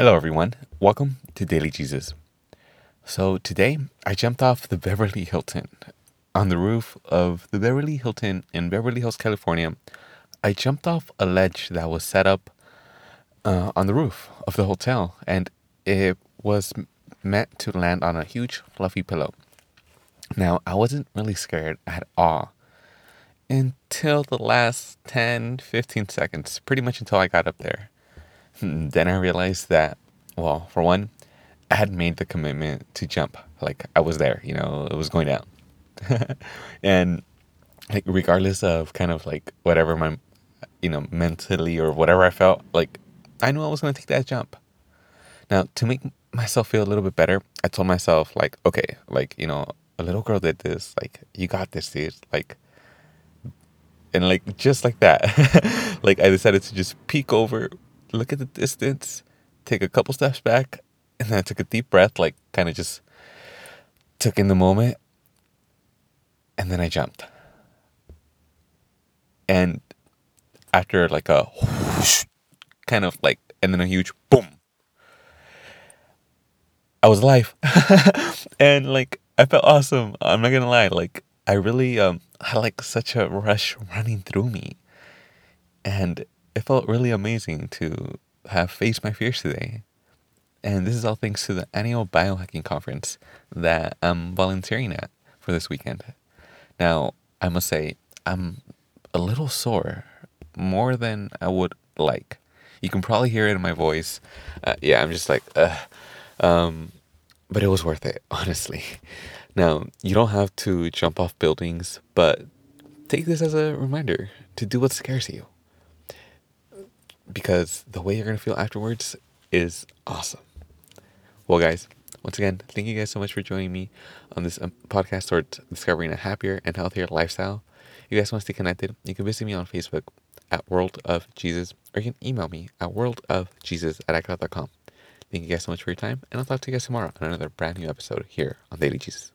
Hello, everyone. Welcome to Daily Jesus. So, today I jumped off the Beverly Hilton on the roof of the Beverly Hilton in Beverly Hills, California. I jumped off a ledge that was set up uh, on the roof of the hotel, and it was meant to land on a huge, fluffy pillow. Now, I wasn't really scared at all until the last 10, 15 seconds, pretty much until I got up there. Then I realized that, well, for one, I had made the commitment to jump. Like I was there, you know, it was going down. and like regardless of kind of like whatever my you know, mentally or whatever I felt, like I knew I was gonna take that jump. Now to make myself feel a little bit better, I told myself like, okay, like, you know, a little girl did this, like, you got this, dude. Like and like just like that. like I decided to just peek over, look at the distance, take a couple steps back, and then I took a deep breath, like kind of just took in the moment, and then I jumped. And after like a whoosh, kind of like, and then a huge boom, I was alive. and like, I felt awesome. I'm not gonna lie. Like, I really um had like such a rush running through me. And it felt really amazing to have faced my fears today. And this is all thanks to the annual biohacking conference that I'm volunteering at for this weekend. Now, I must say, I'm a little sore, more than I would like. You can probably hear it in my voice. Uh, yeah, I'm just like, um, but it was worth it, honestly. Now, you don't have to jump off buildings, but take this as a reminder to do what scares you. Because the way you're going to feel afterwards is awesome. Well, guys, once again, thank you guys so much for joining me on this um, podcast towards discovering a happier and healthier lifestyle. If you guys want to stay connected, you can visit me on Facebook at World of Jesus, or you can email me at worldofjesus at icloud.com. Thank you guys so much for your time, and I'll talk to you guys tomorrow on another brand new episode here on Daily Jesus.